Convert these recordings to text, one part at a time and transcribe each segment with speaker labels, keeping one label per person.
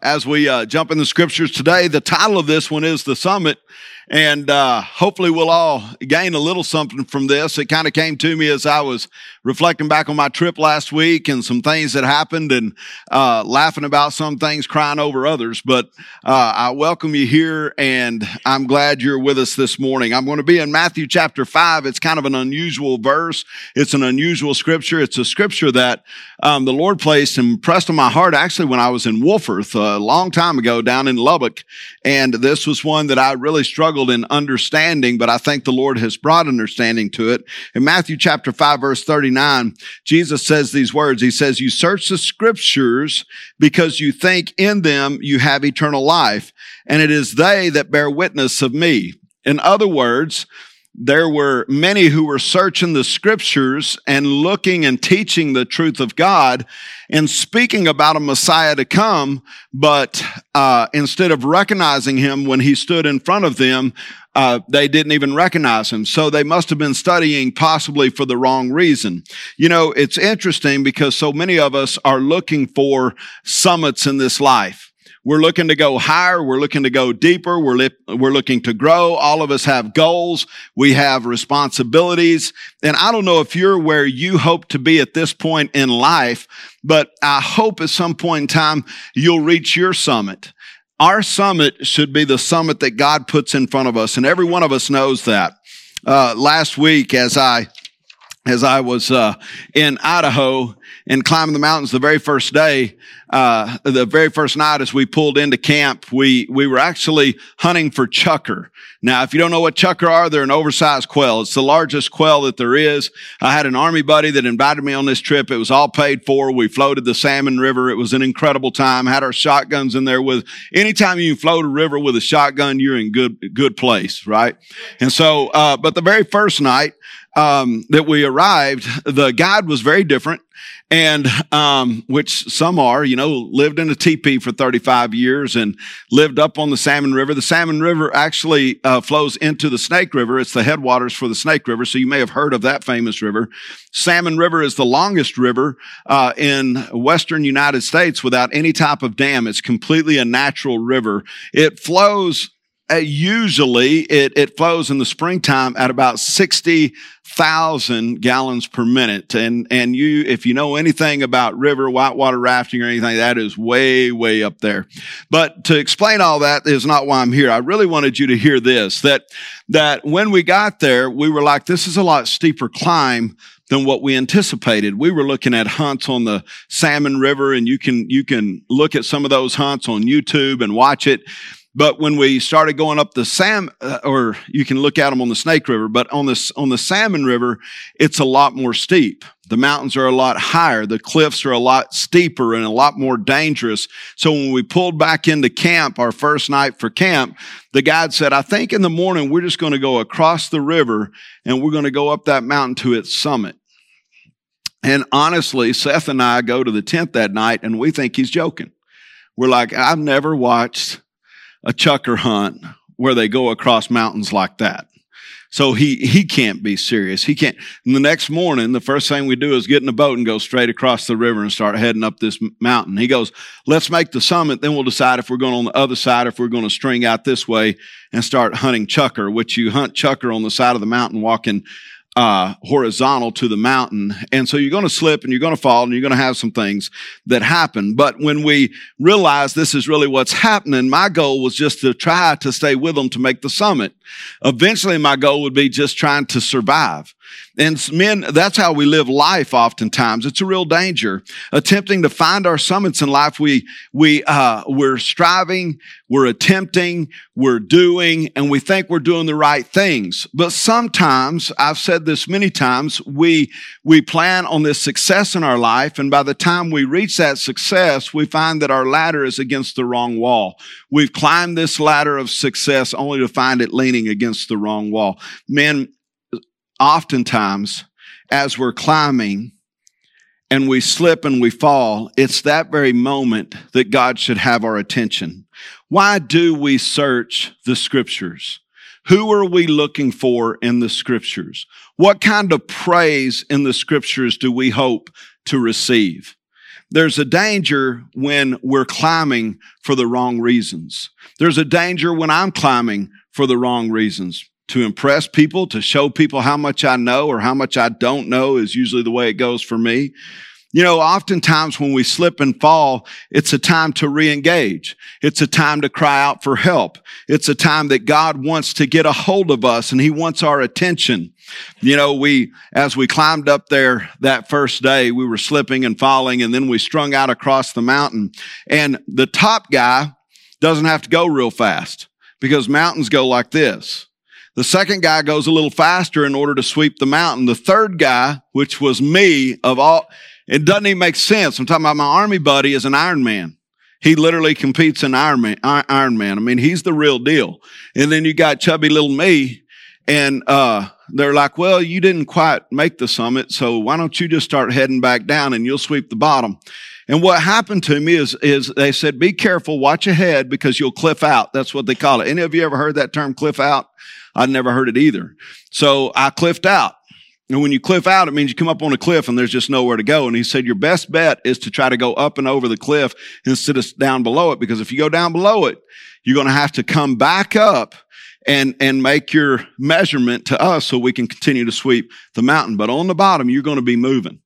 Speaker 1: as we uh, jump in the scriptures today. The title of this one is The Summit. And uh, hopefully, we'll all gain a little something from this. It kind of came to me as I was reflecting back on my trip last week and some things that happened and uh, laughing about some things, crying over others. But uh, I welcome you here and I'm glad you're with us this morning. I'm going to be in Matthew chapter 5. It's kind of an unusual verse, it's an unusual scripture. It's a scripture that um, the Lord placed and pressed on my heart actually when I was in Wolfforth a long time ago down in Lubbock. And this was one that I really struggled in understanding, but I think the Lord has brought understanding to it. In Matthew chapter 5, verse 39, Jesus says these words. He says, You search the scriptures because you think in them you have eternal life, and it is they that bear witness of me. In other words, there were many who were searching the scriptures and looking and teaching the truth of God and speaking about a Messiah to come, but uh, instead of recognizing him when he stood in front of them, uh, they didn't even recognize him. So they must have been studying possibly for the wrong reason. You know, it's interesting because so many of us are looking for summits in this life. We're looking to go higher. We're looking to go deeper. We're, li- we're looking to grow. All of us have goals. We have responsibilities. And I don't know if you're where you hope to be at this point in life, but I hope at some point in time you'll reach your summit. Our summit should be the summit that God puts in front of us. And every one of us knows that. Uh, last week, as I as I was uh, in Idaho and climbing the mountains the very first day, uh, the very first night as we pulled into camp, we we were actually hunting for chukar. Now, if you don't know what chukar are, they're an oversized quail. It's the largest quail that there is. I had an army buddy that invited me on this trip. It was all paid for. We floated the Salmon River. It was an incredible time. Had our shotguns in there with. Anytime you float a river with a shotgun, you're in good good place, right? And so, uh, but the very first night um, that we arrived, the guide was very different, and um, which some are, you know, lived in a teepee for 35 years and lived up on the Salmon River. The Salmon River actually uh, flows into the Snake River. It's the headwaters for the Snake River, so you may have heard of that famous river. Salmon River is the longest river uh, in western United States without any type of dam. It's completely a natural river. It flows uh, usually it, it flows in the springtime at about 60,000 gallons per minute. And, and you, if you know anything about river, whitewater rafting or anything, that is way, way up there. But to explain all that is not why I'm here. I really wanted you to hear this, that, that when we got there, we were like, this is a lot steeper climb than what we anticipated. We were looking at hunts on the Salmon River and you can, you can look at some of those hunts on YouTube and watch it. But when we started going up the Sam, uh, or you can look at them on the Snake River, but on this, on the Salmon River, it's a lot more steep. The mountains are a lot higher. The cliffs are a lot steeper and a lot more dangerous. So when we pulled back into camp, our first night for camp, the guide said, I think in the morning we're just going to go across the river and we're going to go up that mountain to its summit. And honestly, Seth and I go to the tent that night and we think he's joking. We're like, I've never watched a chukar hunt where they go across mountains like that. So he, he can't be serious. He can't. And the next morning, the first thing we do is get in the boat and go straight across the river and start heading up this mountain. He goes, let's make the summit. Then we'll decide if we're going on the other side, if we're going to string out this way and start hunting chukar, which you hunt chukar on the side of the mountain walking uh, horizontal to the mountain. And so you're going to slip and you're going to fall and you're going to have some things that happen. But when we realize this is really what's happening, my goal was just to try to stay with them to make the summit. Eventually, my goal would be just trying to survive. And men, that's how we live life oftentimes. It's a real danger. Attempting to find our summits in life, we, we, uh, we're striving, we're attempting, we're doing, and we think we're doing the right things. But sometimes, I've said this many times, we, we plan on this success in our life, and by the time we reach that success, we find that our ladder is against the wrong wall. We've climbed this ladder of success only to find it leaning against the wrong wall. Men, oftentimes as we're climbing and we slip and we fall, it's that very moment that God should have our attention. Why do we search the scriptures? Who are we looking for in the scriptures? What kind of praise in the scriptures do we hope to receive? there's a danger when we're climbing for the wrong reasons. There's a danger when I'm climbing for the wrong reasons. To impress people, to show people how much I know or how much I don't know is usually the way it goes for me. You know, oftentimes when we slip and fall, it's a time to re-engage. It's a time to cry out for help. It's a time that God wants to get a hold of us and he wants our attention. You know, we, as we climbed up there that first day, we were slipping and falling and then we strung out across the mountain and the top guy doesn't have to go real fast because mountains go like this. The second guy goes a little faster in order to sweep the mountain. The third guy, which was me of all, it doesn't even make sense. I'm talking about my army buddy is an Iron Man. He literally competes in Iron Man. Iron Man. I mean, he's the real deal. And then you got chubby little me, and uh, they're like, "Well, you didn't quite make the summit, so why don't you just start heading back down and you'll sweep the bottom?" And what happened to me is, is they said, "Be careful, watch ahead, because you'll cliff out." That's what they call it. Any of you ever heard that term, cliff out? I'd never heard it either. So I cliffed out. And when you cliff out, it means you come up on a cliff and there's just nowhere to go. And he said, your best bet is to try to go up and over the cliff instead of down below it. Because if you go down below it, you're going to have to come back up and, and make your measurement to us so we can continue to sweep the mountain. But on the bottom, you're going to be moving.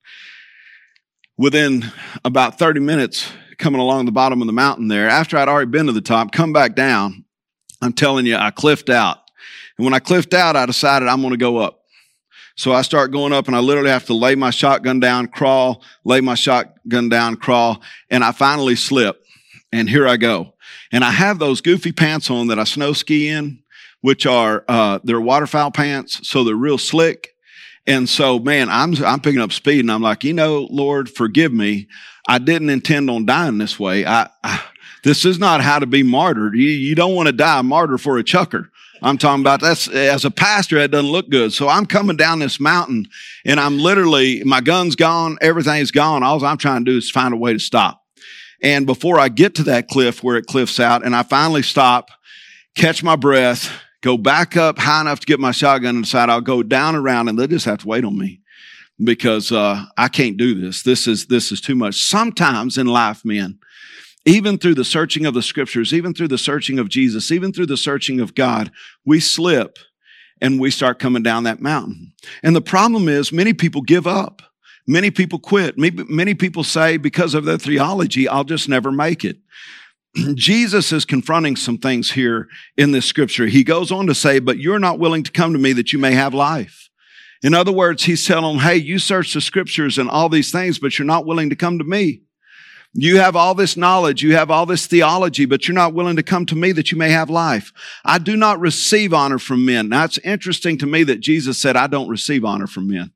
Speaker 1: Within about 30 minutes coming along the bottom of the mountain there, after I'd already been to the top, come back down, I'm telling you, I cliffed out. And when I cliffed out, I decided I'm going to go up. So I start going up and I literally have to lay my shotgun down, crawl, lay my shotgun down, crawl, and I finally slip. And here I go. And I have those goofy pants on that I snow ski in, which are, uh, they're waterfowl pants. So they're real slick. And so, man, I'm, I'm picking up speed and I'm like, you know, Lord, forgive me. I didn't intend on dying this way. I, I this is not how to be martyred. You, you don't want to die a martyr for a chukar. I'm talking about that's as a pastor, that doesn't look good. So I'm coming down this mountain and I'm literally, my gun's gone, everything's gone. All I'm trying to do is find a way to stop. And before I get to that cliff where it cliffs out and I finally stop, catch my breath, go back up high enough to get my shotgun decide I'll go down around and they just have to wait on me because, uh, I can't do this. This is, this is too much. Sometimes in life, men, even through the searching of the scriptures, even through the searching of Jesus, even through the searching of God, we slip and we start coming down that mountain. And the problem is many people give up. Many people quit. Many people say because of their theology, I'll just never make it. Jesus is confronting some things here in this scripture. He goes on to say, but you're not willing to come to me that you may have life. In other words, he's telling them, hey, you search the scriptures and all these things, but you're not willing to come to me. You have all this knowledge, you have all this theology, but you're not willing to come to me that you may have life. I do not receive honor from men. Now it's interesting to me that Jesus said, I don't receive honor from men.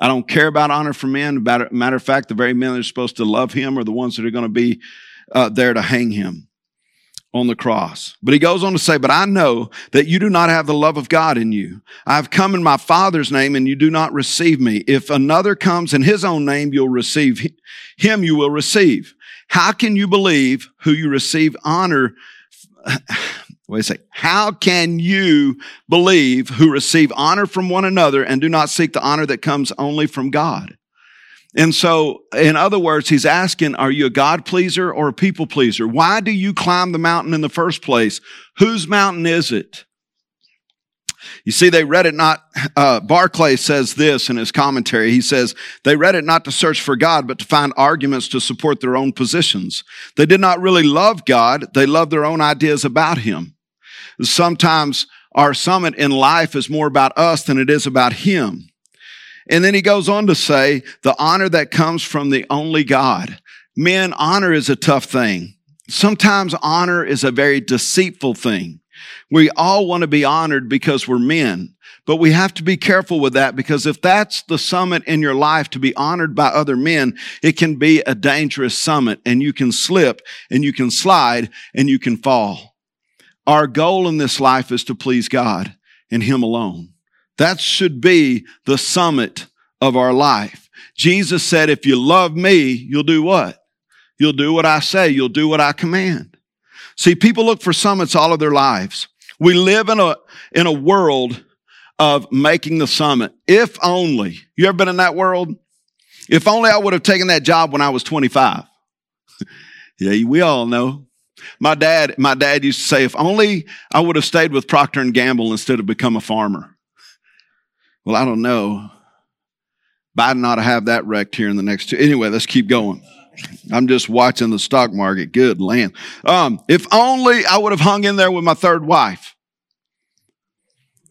Speaker 1: I don't care about honor from men. Matter of fact, the very men that are supposed to love him are the ones that are going to be uh, there to hang him on the cross. But he goes on to say, But I know that you do not have the love of God in you. I have come in my Father's name and you do not receive me. If another comes in his own name, you'll receive him, you will receive. How can you believe who you receive honor? Wait a second. How can you believe who receive honor from one another and do not seek the honor that comes only from God? And so, in other words, he's asking, are you a God pleaser or a people pleaser? Why do you climb the mountain in the first place? Whose mountain is it? You see, they read it not, uh, Barclay says this in his commentary. He says, they read it not to search for God, but to find arguments to support their own positions. They did not really love God. They loved their own ideas about him. Sometimes our summit in life is more about us than it is about him. And then he goes on to say, the honor that comes from the only God. Men, honor is a tough thing. Sometimes honor is a very deceitful thing. We all want to be honored because we're men, but we have to be careful with that because if that's the summit in your life to be honored by other men, it can be a dangerous summit and you can slip and you can slide and you can fall. Our goal in this life is to please God and Him alone. That should be the summit of our life. Jesus said, if you love me, you'll do what? You'll do what I say. You'll do what I command. See, people look for summits all of their lives. We live in a, in a world of making the summit. If only. You ever been in that world? If only I would have taken that job when I was 25. yeah, we all know. My dad, my dad used to say, if only I would have stayed with Procter and Gamble instead of become a farmer. Well, I don't know. Biden ought to have that wrecked here in the next two. Anyway, let's keep going. I'm just watching the stock market. Good land. Um, if only I would have hung in there with my third wife.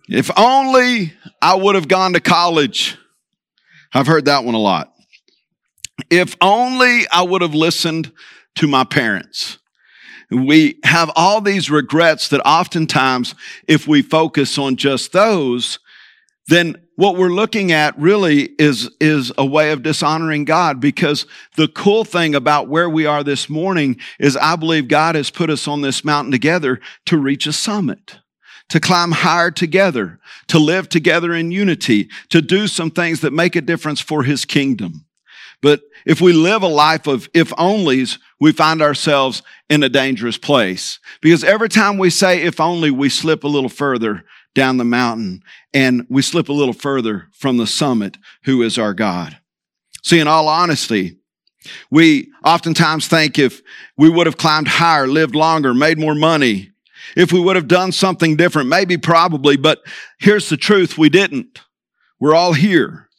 Speaker 1: If only I would have gone to college. I've heard that one a lot. If only I would have listened to my parents. We have all these regrets that oftentimes, if we focus on just those, then what we're looking at really is, is a way of dishonoring God because the cool thing about where we are this morning is I believe God has put us on this mountain together to reach a summit, to climb higher together, to live together in unity, to do some things that make a difference for his kingdom. But if we live a life of if onlys, we find ourselves in a dangerous place because every time we say if only, we slip a little further down the mountain and we slip a little further from the summit, who is our God. See, in all honesty, we oftentimes think if we would have climbed higher, lived longer, made more money, if we would have done something different, maybe probably, but here's the truth. We didn't. We're all here.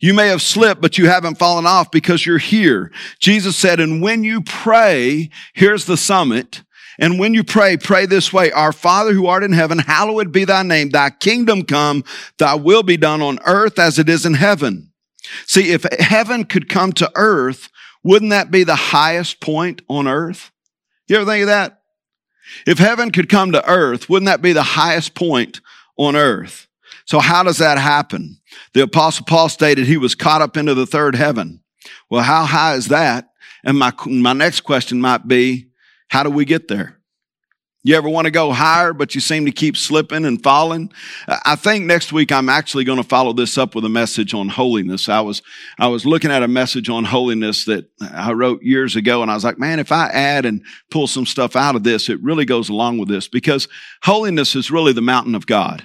Speaker 1: You may have slipped, but you haven't fallen off because you're here. Jesus said, and when you pray, here's the summit. And when you pray, pray this way. Our Father who art in heaven, hallowed be thy name. Thy kingdom come, thy will be done on earth as it is in heaven. See, if heaven could come to earth, wouldn't that be the highest point on earth? You ever think of that? If heaven could come to earth, wouldn't that be the highest point on earth? So how does that happen? The apostle Paul stated he was caught up into the third heaven. Well, how high is that? And my, my next question might be, how do we get there? You ever want to go higher, but you seem to keep slipping and falling? I think next week I'm actually going to follow this up with a message on holiness. I was, I was looking at a message on holiness that I wrote years ago and I was like, man, if I add and pull some stuff out of this, it really goes along with this because holiness is really the mountain of God.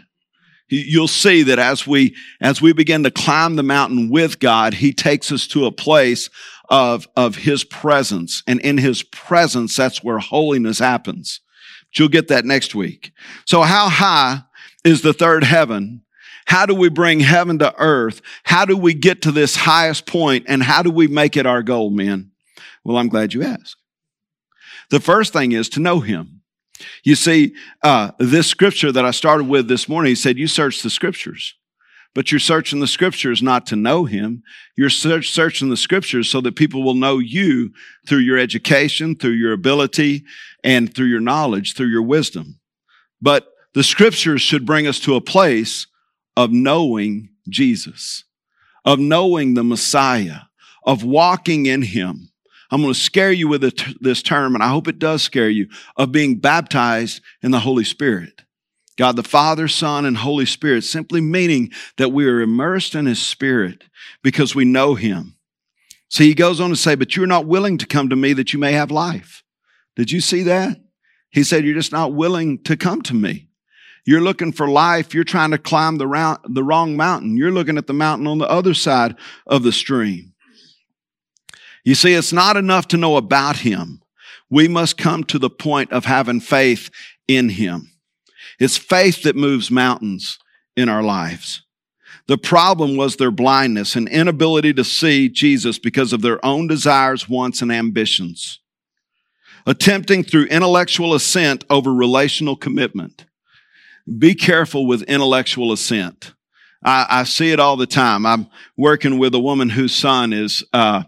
Speaker 1: You'll see that as we, as we begin to climb the mountain with God, He takes us to a place of, of his presence. And in his presence, that's where holiness happens. But you'll get that next week. So how high is the third heaven? How do we bring heaven to earth? How do we get to this highest point and how do we make it our goal, men? Well, I'm glad you asked. The first thing is to know him. You see, uh, this scripture that I started with this morning, he said, you search the scriptures. But you're searching the scriptures not to know him. You're search, searching the scriptures so that people will know you through your education, through your ability, and through your knowledge, through your wisdom. But the scriptures should bring us to a place of knowing Jesus, of knowing the Messiah, of walking in him. I'm going to scare you with this term, and I hope it does scare you, of being baptized in the Holy Spirit. God the Father, Son, and Holy Spirit, simply meaning that we are immersed in His Spirit because we know Him. See, he goes on to say, But you're not willing to come to me that you may have life. Did you see that? He said, You're just not willing to come to me. You're looking for life. You're trying to climb the, round, the wrong mountain. You're looking at the mountain on the other side of the stream. You see, it's not enough to know about Him. We must come to the point of having faith in Him. It's faith that moves mountains in our lives. The problem was their blindness and inability to see Jesus because of their own desires, wants, and ambitions. Attempting through intellectual assent over relational commitment. Be careful with intellectual assent. I, I see it all the time. I'm working with a woman whose son is uh,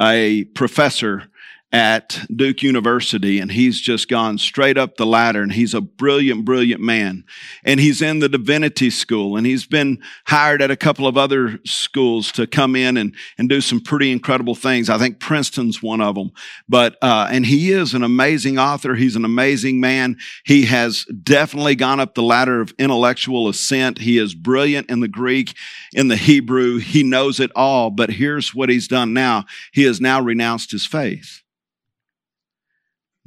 Speaker 1: a professor at Duke University and he's just gone straight up the ladder and he's a brilliant, brilliant man. And he's in the divinity school and he's been hired at a couple of other schools to come in and, and do some pretty incredible things. I think Princeton's one of them. But, uh, and he is an amazing author. He's an amazing man. He has definitely gone up the ladder of intellectual ascent. He is brilliant in the Greek, in the Hebrew. He knows it all. But here's what he's done now. He has now renounced his faith.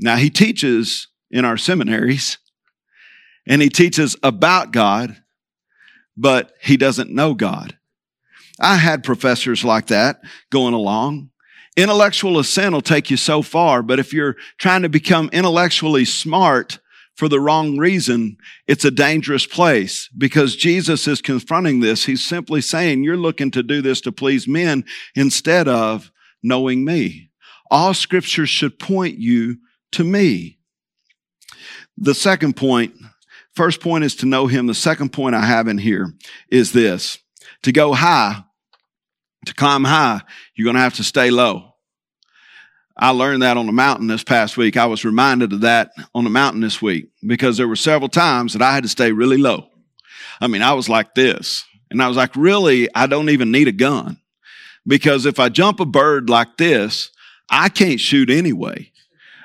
Speaker 1: Now, he teaches in our seminaries and he teaches about God, but he doesn't know God. I had professors like that going along. Intellectual ascent will take you so far, but if you're trying to become intellectually smart for the wrong reason, it's a dangerous place because Jesus is confronting this. He's simply saying, You're looking to do this to please men instead of knowing me. All scripture should point you to me. The second point, first point is to know him. The second point I have in here is this to go high, to climb high, you're going to have to stay low. I learned that on the mountain this past week. I was reminded of that on the mountain this week because there were several times that I had to stay really low. I mean, I was like this. And I was like, really, I don't even need a gun because if I jump a bird like this, I can't shoot anyway.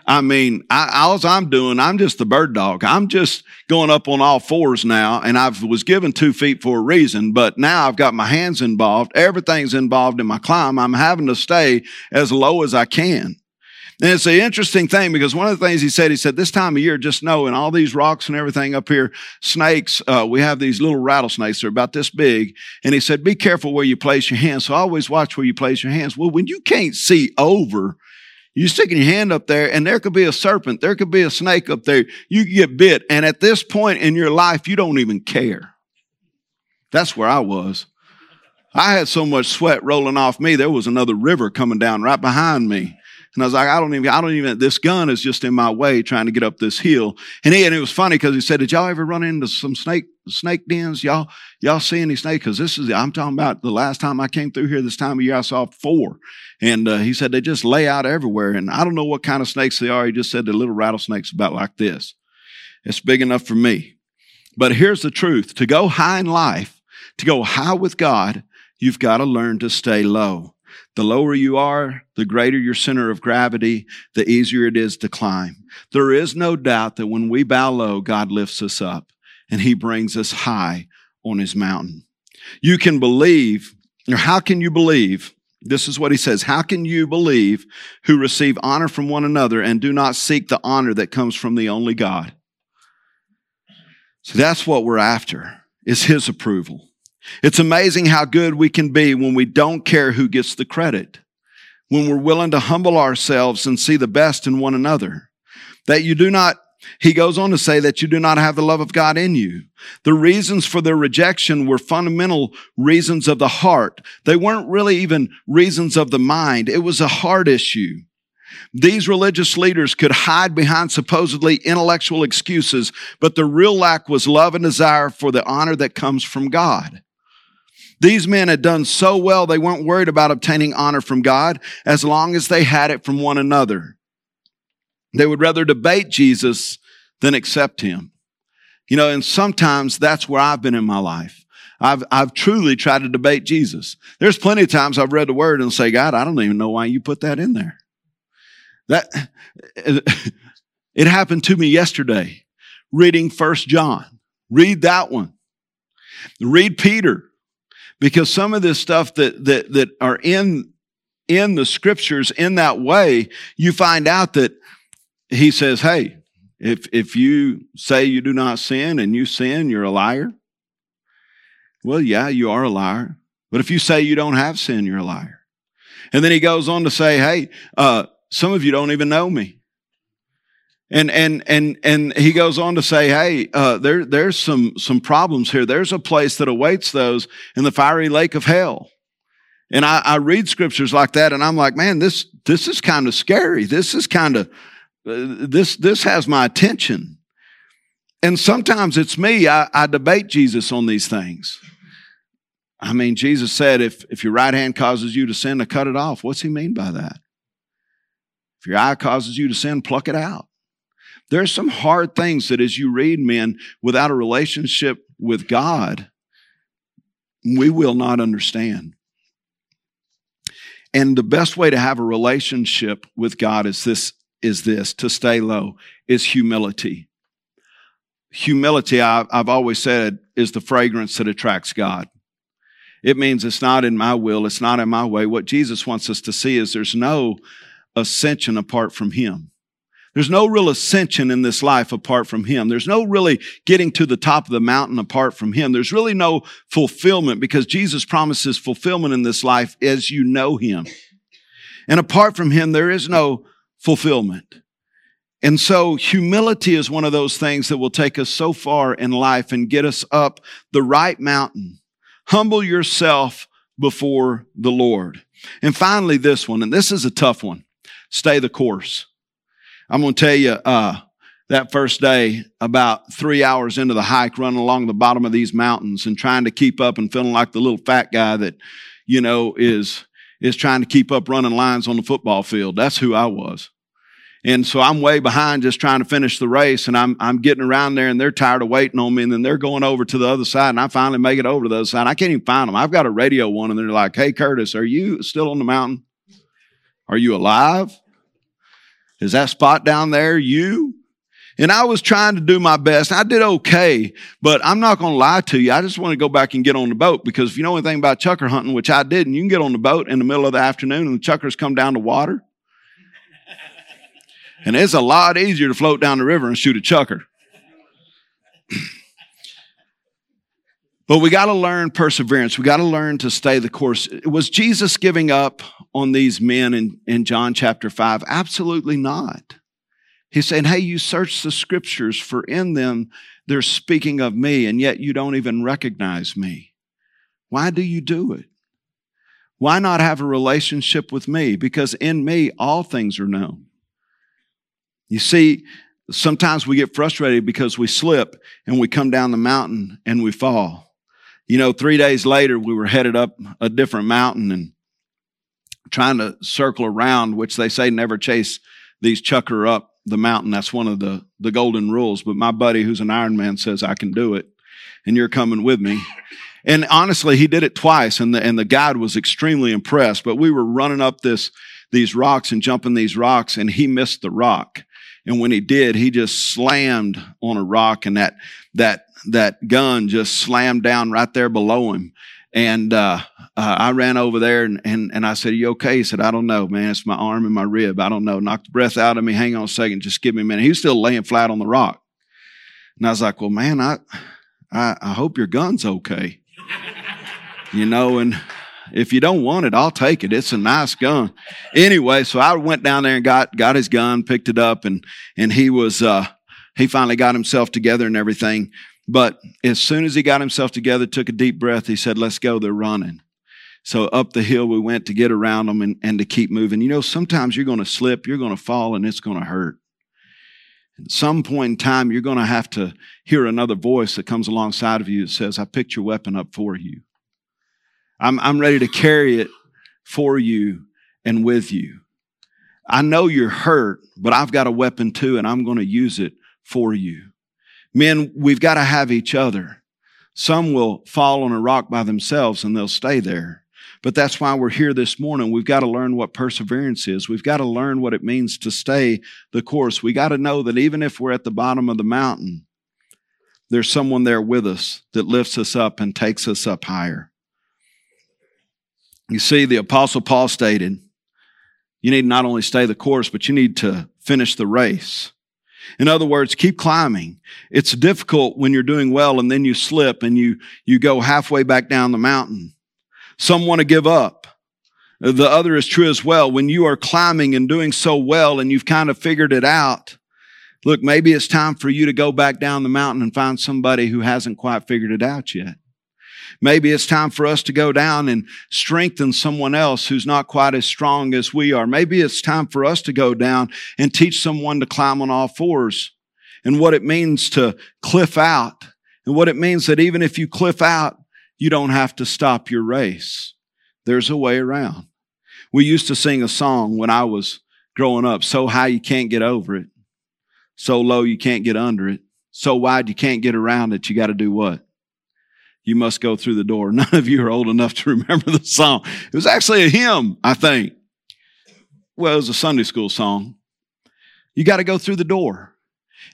Speaker 1: I mean, I, all I'm doing, I'm just the bird dog. I'm just going up on all fours now, and I was given two feet for a reason, but now I've got my hands involved. Everything's involved in my climb. I'm having to stay as low as I can. And it's an interesting thing because one of the things he said, he said, this time of year, just know, and all these rocks and everything up here, snakes, uh, we have these little rattlesnakes. They're about this big. And he said, be careful where you place your hands. So always watch where you place your hands. Well, when you can't see over, you sticking your hand up there and there could be a serpent. There could be a snake up there. You get bit. And at this point in your life, you don't even care. That's where I was. I had so much sweat rolling off me. There was another river coming down right behind me. And I was like, I don't even, I don't even, this gun is just in my way trying to get up this hill. And he, and it was funny because he said, did y'all ever run into some snake, snake dens? Y'all, y'all see any snake? Cause this is, I'm talking about the last time I came through here this time of year, I saw four. And uh, he said, they just lay out everywhere. And I don't know what kind of snakes they are. He just said the little rattlesnakes about like this. It's big enough for me. But here's the truth. To go high in life, to go high with God, you've got to learn to stay low. The lower you are, the greater your center of gravity, the easier it is to climb. There is no doubt that when we bow low, God lifts us up and he brings us high on his mountain. You can believe, or how can you believe? This is what he says. How can you believe who receive honor from one another and do not seek the honor that comes from the only God? So that's what we're after is his approval. It's amazing how good we can be when we don't care who gets the credit, when we're willing to humble ourselves and see the best in one another. That you do not, he goes on to say that you do not have the love of God in you. The reasons for their rejection were fundamental reasons of the heart. They weren't really even reasons of the mind. It was a heart issue. These religious leaders could hide behind supposedly intellectual excuses, but the real lack was love and desire for the honor that comes from God. These men had done so well, they weren't worried about obtaining honor from God as long as they had it from one another. They would rather debate Jesus than accept him. You know, and sometimes that's where I've been in my life. I've, I've truly tried to debate Jesus. There's plenty of times I've read the word and say, God, I don't even know why you put that in there. That, it happened to me yesterday reading first John. Read that one. Read Peter because some of this stuff that that that are in in the scriptures in that way, you find out that he says, "Hey, if if you say you do not sin and you sin, you're a liar." Well, yeah, you are a liar. But if you say you don't have sin, you're a liar. And then he goes on to say, "Hey, uh, some of you don't even know me." And and and and he goes on to say, "Hey, uh, there there's some some problems here. There's a place that awaits those in the fiery lake of hell." And I, I read scriptures like that, and I'm like, "Man, this this is kind of scary. This is kind of uh, this this has my attention." And sometimes it's me. I, I debate Jesus on these things. I mean, Jesus said, "If if your right hand causes you to sin, to cut it off." What's he mean by that? If your eye causes you to sin, pluck it out. There's some hard things that as you read, men, without a relationship with God, we will not understand. And the best way to have a relationship with God is this is this to stay low is humility. Humility, I've always said, is the fragrance that attracts God. It means it's not in my will, it's not in my way. What Jesus wants us to see is there's no ascension apart from Him. There's no real ascension in this life apart from Him. There's no really getting to the top of the mountain apart from Him. There's really no fulfillment because Jesus promises fulfillment in this life as you know Him. And apart from Him, there is no fulfillment. And so humility is one of those things that will take us so far in life and get us up the right mountain. Humble yourself before the Lord. And finally, this one, and this is a tough one. Stay the course. I'm going to tell you, uh, that first day, about three hours into the hike, running along the bottom of these mountains and trying to keep up and feeling like the little fat guy that, you know, is, is trying to keep up running lines on the football field. That's who I was. And so I'm way behind just trying to finish the race and I'm, I'm getting around there and they're tired of waiting on me and then they're going over to the other side and I finally make it over to the other side. I can't even find them. I've got a radio one and they're like, Hey, Curtis, are you still on the mountain? Are you alive? Is that spot down there you? And I was trying to do my best. I did okay, but I'm not going to lie to you. I just want to go back and get on the boat because if you know anything about chukar hunting, which I didn't, you can get on the boat in the middle of the afternoon and the chukars come down to water and it's a lot easier to float down the river and shoot a chukar. But we got to learn perseverance. We got to learn to stay the course. Was Jesus giving up on these men in, in John chapter 5? Absolutely not. He's saying, Hey, you search the scriptures, for in them they're speaking of me, and yet you don't even recognize me. Why do you do it? Why not have a relationship with me? Because in me, all things are known. You see, sometimes we get frustrated because we slip and we come down the mountain and we fall. You know, three days later, we were headed up a different mountain and trying to circle around, which they say never chase these chukar up the mountain. That's one of the, the golden rules. But my buddy, who's an Ironman, says I can do it, and you're coming with me. And honestly, he did it twice, and the and the guide was extremely impressed. But we were running up this these rocks and jumping these rocks, and he missed the rock. And when he did, he just slammed on a rock and that, that, that gun just slammed down right there below him. And, uh, uh, I ran over there and, and, and I said, you okay? He said, I don't know, man. It's my arm and my rib. I don't know. Knock the breath out of me. Hang on a second. Just give me a minute. He was still laying flat on the rock. And I was like, well, man, I, I, I hope your gun's okay. you know, and if you don't want it, I'll take it. It's a nice gun. Anyway, so I went down there and got, got his gun, picked it up and, and he was, uh, he finally got himself together and everything. But as soon as he got himself together, took a deep breath, he said, let's go. They're running. So up the hill we went to get around them and, and to keep moving. You know, sometimes you're going to slip, you're going to fall, and it's going to hurt. At some point in time, you're going to have to hear another voice that comes alongside of you that says, I picked your weapon up for you. I'm, I'm ready to carry it for you and with you. I know you're hurt, but I've got a weapon too, and I'm going to use it for you. Men, we've got to have each other. Some will fall on a rock by themselves and they'll stay there. But that's why we're here this morning. We've got to learn what perseverance is. We've got to learn what it means to stay the course. We got to know that even if we're at the bottom of the mountain, there's someone there with us that lifts us up and takes us up higher. You see, the Apostle Paul stated, you need not only stay the course, but you need to finish the race. In other words, keep climbing. It's difficult when you're doing well and then you slip and you, you go halfway back down the mountain. Some want to give up. The other is true as well. When you are climbing and doing so well and you've kind of figured it out, look, maybe it's time for you to go back down the mountain and find somebody who hasn't quite figured it out yet. Maybe it's time for us to go down and strengthen someone else who's not quite as strong as we are. Maybe it's time for us to go down and teach someone to climb on all fours and what it means to cliff out and what it means that even if you cliff out, you don't have to stop your race. There's a way around. We used to sing a song when I was growing up, so high you can't get over it, so low you can't get under it, so wide you can't get around it. You got to do what? You must go through the door. None of you are old enough to remember the song. It was actually a hymn, I think. Well, it was a Sunday school song. You got to go through the door.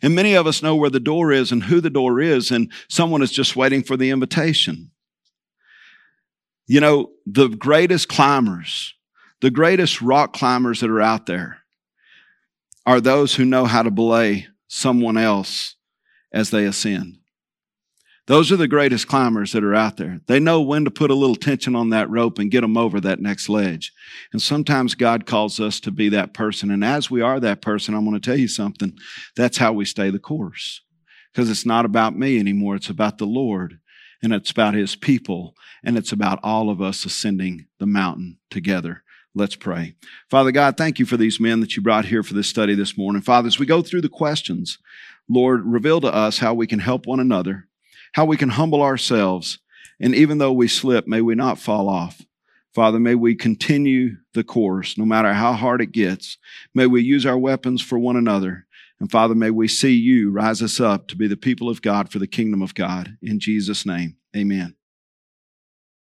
Speaker 1: And many of us know where the door is and who the door is, and someone is just waiting for the invitation. You know, the greatest climbers, the greatest rock climbers that are out there, are those who know how to belay someone else as they ascend. Those are the greatest climbers that are out there. They know when to put a little tension on that rope and get them over that next ledge. And sometimes God calls us to be that person. And as we are that person, I'm going to tell you something. That's how we stay the course. Because it's not about me anymore. It's about the Lord and it's about his people and it's about all of us ascending the mountain together. Let's pray. Father God, thank you for these men that you brought here for this study this morning. Father, as we go through the questions, Lord, reveal to us how we can help one another how we can humble ourselves. And even though we slip, may we not fall off. Father, may we continue the course, no matter how hard it gets. May we use our weapons for one another. And Father, may we see you rise us up to be the people of God for the kingdom of God. In Jesus' name, amen.